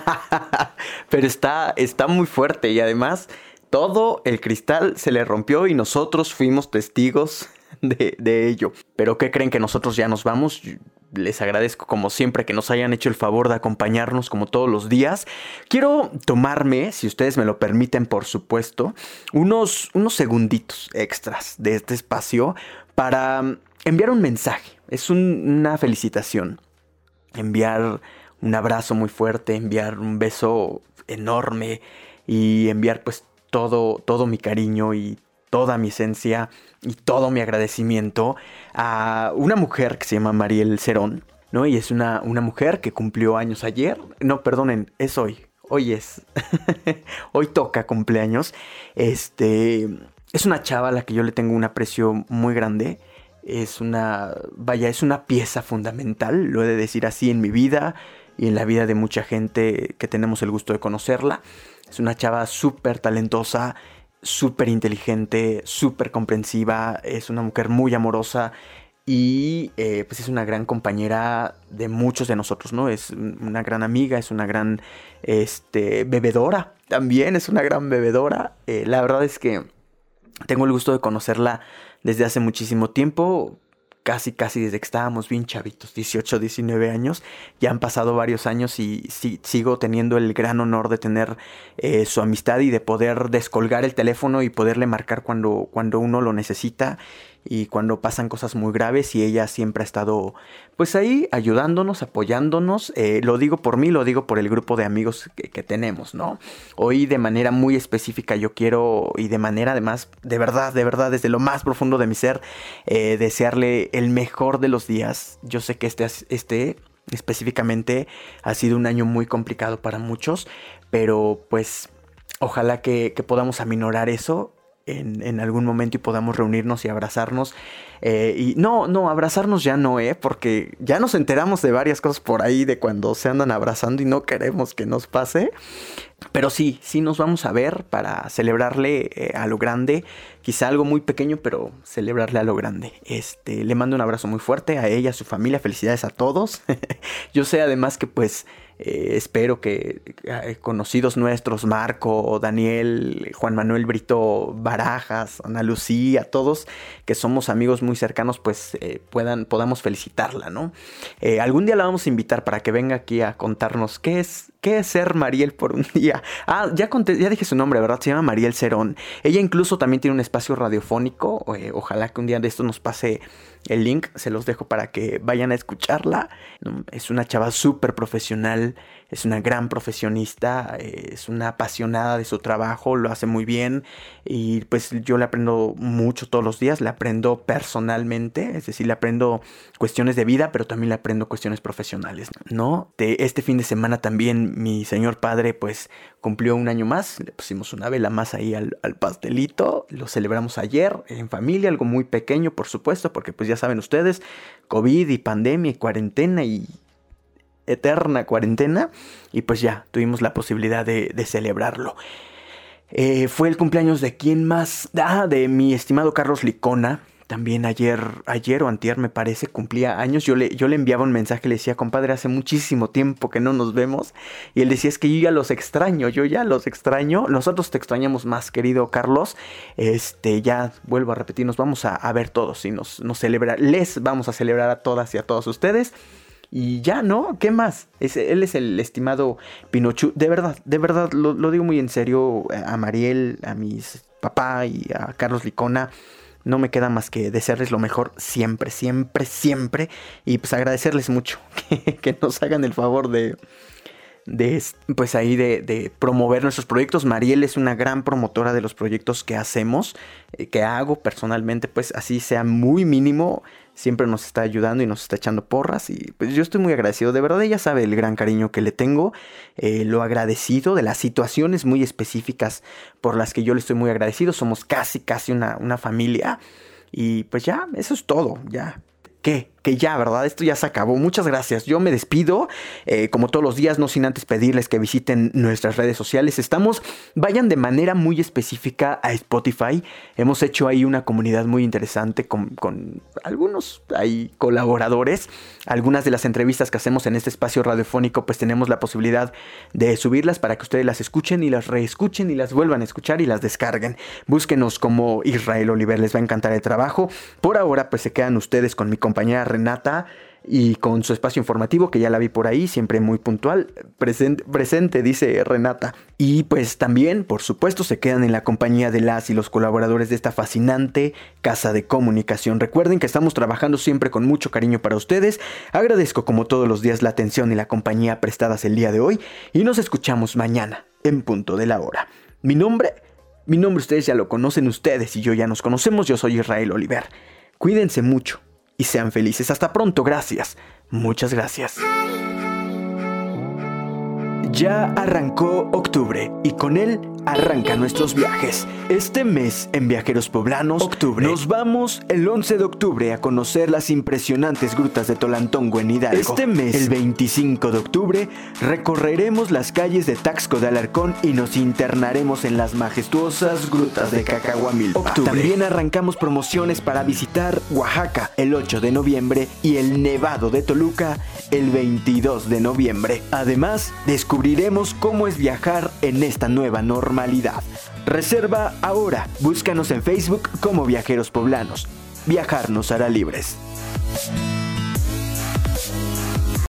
Pero está, está muy fuerte y además todo el cristal se le rompió y nosotros fuimos testigos de, de, ello. Pero ¿qué creen que nosotros ya nos vamos? Les agradezco como siempre que nos hayan hecho el favor de acompañarnos como todos los días. Quiero tomarme, si ustedes me lo permiten por supuesto, unos, unos segunditos extras de este espacio para enviar un mensaje. Es una felicitación. Enviar un abrazo muy fuerte, enviar un beso enorme y enviar pues todo, todo mi cariño y toda mi esencia y todo mi agradecimiento a una mujer que se llama Mariel Cerón, ¿no? Y es una, una mujer que cumplió años ayer. No, perdonen, es hoy. Hoy es. hoy toca cumpleaños. Este. Es una chava a la que yo le tengo un aprecio muy grande. Es una. Vaya, es una pieza fundamental, lo he de decir así, en mi vida y en la vida de mucha gente que tenemos el gusto de conocerla. Es una chava súper talentosa, súper inteligente, súper comprensiva, es una mujer muy amorosa y eh, pues es una gran compañera de muchos de nosotros, ¿no? Es una gran amiga, es una gran este, bebedora, también es una gran bebedora. Eh, la verdad es que tengo el gusto de conocerla desde hace muchísimo tiempo, casi, casi desde que estábamos bien chavitos, 18, 19 años. Ya han pasado varios años y sigo teniendo el gran honor de tener eh, su amistad y de poder descolgar el teléfono y poderle marcar cuando, cuando uno lo necesita y cuando pasan cosas muy graves y ella siempre ha estado pues ahí ayudándonos, apoyándonos. Eh, lo digo por mí, lo digo por el grupo de amigos que, tenemos, ¿no? Hoy de manera muy específica yo quiero y de manera además, de verdad, de verdad, desde lo más profundo de mi ser, eh, desearle el mejor de los días. Yo sé que este, este específicamente ha sido un año muy complicado para muchos, pero pues ojalá que, que podamos aminorar eso en, algún momento y podamos reunirnos y abrazarnos. Eh, y no, no, abrazarnos ya no, ¿eh? Porque ya nos enteramos de varias cosas por ahí de cuando se andan abrazando y no queremos que nos pase. Pero sí, sí nos vamos a ver para celebrarle eh, a lo grande. Quizá algo muy pequeño, pero celebrarle a lo grande. Este, le mando un abrazo muy fuerte a ella, a su familia. Felicidades a todos. Yo sé además que pues eh, espero que eh, conocidos nuestros, Marco, Daniel, Juan Manuel Brito Barajas, Ana Lucía, todos que somos amigos muy cercanos, pues eh, puedan, podamos felicitarla, ¿no? algún día la vamos a invitar para que venga aquí a contarnos qué es ¿Qué es ser Mariel por un día? Ah, ya, conté, ya dije su nombre, ¿verdad? Se llama Mariel Cerón. Ella incluso también tiene un espacio radiofónico. ojalá que un día de esto nos pase el link, se los dejo para que vayan a escucharla. Es una chava súper profesional, es una gran profesionista, eh, es una apasionada de su trabajo, lo hace muy bien y pues yo le aprendo mucho todos los días, le aprendo personalmente, es decir, le aprendo cuestiones de vida, pero también le aprendo cuestiones profesionales, ¿no? De este fin de semana también mi señor padre pues cumplió un año más, le pusimos una vela más ahí al, pastelito, lo celebramos ayer en familia, algo muy pequeño por supuesto, porque pues ya saben ustedes, COVID y pandemia y cuarentena y eterna cuarentena y pues ya tuvimos la posibilidad de, celebrarlo. Eh, fue el cumpleaños de quién más, ah, de mi estimado Carlos Licona. También ayer, ayer o antier me parece, cumplía años. Yo le, yo le enviaba un mensaje, le decía, compadre, hace muchísimo tiempo que no nos vemos. Y él decía, es que yo ya los extraño, yo ya los extraño. Nosotros te extrañamos más, querido Carlos. Este, ya vuelvo a repetir, nos vamos a, ver todos y nos, nos celebra, les vamos a celebrar a todas y a todos ustedes. Y ya, ¿no? ¿Qué más? él es el estimado Pinochu. De verdad, de verdad, lo, digo muy en serio eh, a Mariel, a mis papá y a Carlos Licona. No me queda más que desearles lo mejor siempre, siempre, siempre. Y pues agradecerles mucho que, nos hagan el favor de, de pues ahí de, de, promover nuestros proyectos. Mariel es una gran promotora de los proyectos que hacemos, eh, que hago personalmente, pues así sea muy mínimo siempre nos está ayudando y nos está echando porras y pues yo estoy muy agradecido, de verdad ella sabe el gran cariño que le tengo, eh, lo agradecido de las situaciones muy específicas por las que yo le estoy muy agradecido, somos casi casi una, una familia y pues ya, eso es todo, ya. ¿Qué? Que ya, ¿verdad? Esto ya se acabó. Muchas gracias. Yo me despido, eh, como todos los días, no sin antes pedirles que visiten nuestras redes sociales. Estamos, vayan de manera muy específica a Spotify. Hemos hecho ahí una comunidad muy interesante con, con algunos ahí colaboradores. Algunas de las entrevistas que hacemos en este espacio radiofónico, pues tenemos la posibilidad de subirlas para que ustedes las escuchen y las reescuchen y las vuelvan a escuchar y las descarguen. Búsquenos como Israel Oliver, les va a encantar el trabajo. Por ahora, pues se quedan ustedes con mi compañera Renata y con su espacio informativo, que ya la vi por ahí, siempre muy puntual, presente, presente, dice Renata. Y pues también, por supuesto, se quedan en la compañía de las y los colaboradores de esta fascinante casa de comunicación. Recuerden que estamos trabajando siempre con mucho cariño para ustedes. Agradezco como todos los días la atención y la compañía prestadas el día de hoy y nos escuchamos mañana en punto de la hora. Mi nombre, mi nombre ustedes ya lo conocen ustedes y yo ya nos conocemos, yo soy Israel Oliver. Cuídense mucho y sean felices. Hasta pronto, gracias. Muchas gracias. Ya arrancó octubre y con él arrancan nuestros viajes. Este mes en Viajeros Poblanos, octubre, nos vamos el 11 de octubre a conocer las impresionantes grutas de Tolantongo en Hidalgo. Este mes, el 25 de octubre, recorreremos las calles de Taxco de Alarcón y nos internaremos en las majestuosas grutas de Cacahuamilpa. También arrancamos promociones para visitar Oaxaca el 8 de noviembre y el Nevado de Toluca el 22 de noviembre. Además, descubriremos cómo es viajar en esta nueva norma Reserva ahora. Búscanos en Facebook como Viajeros Poblanos. Viajar nos hará libres.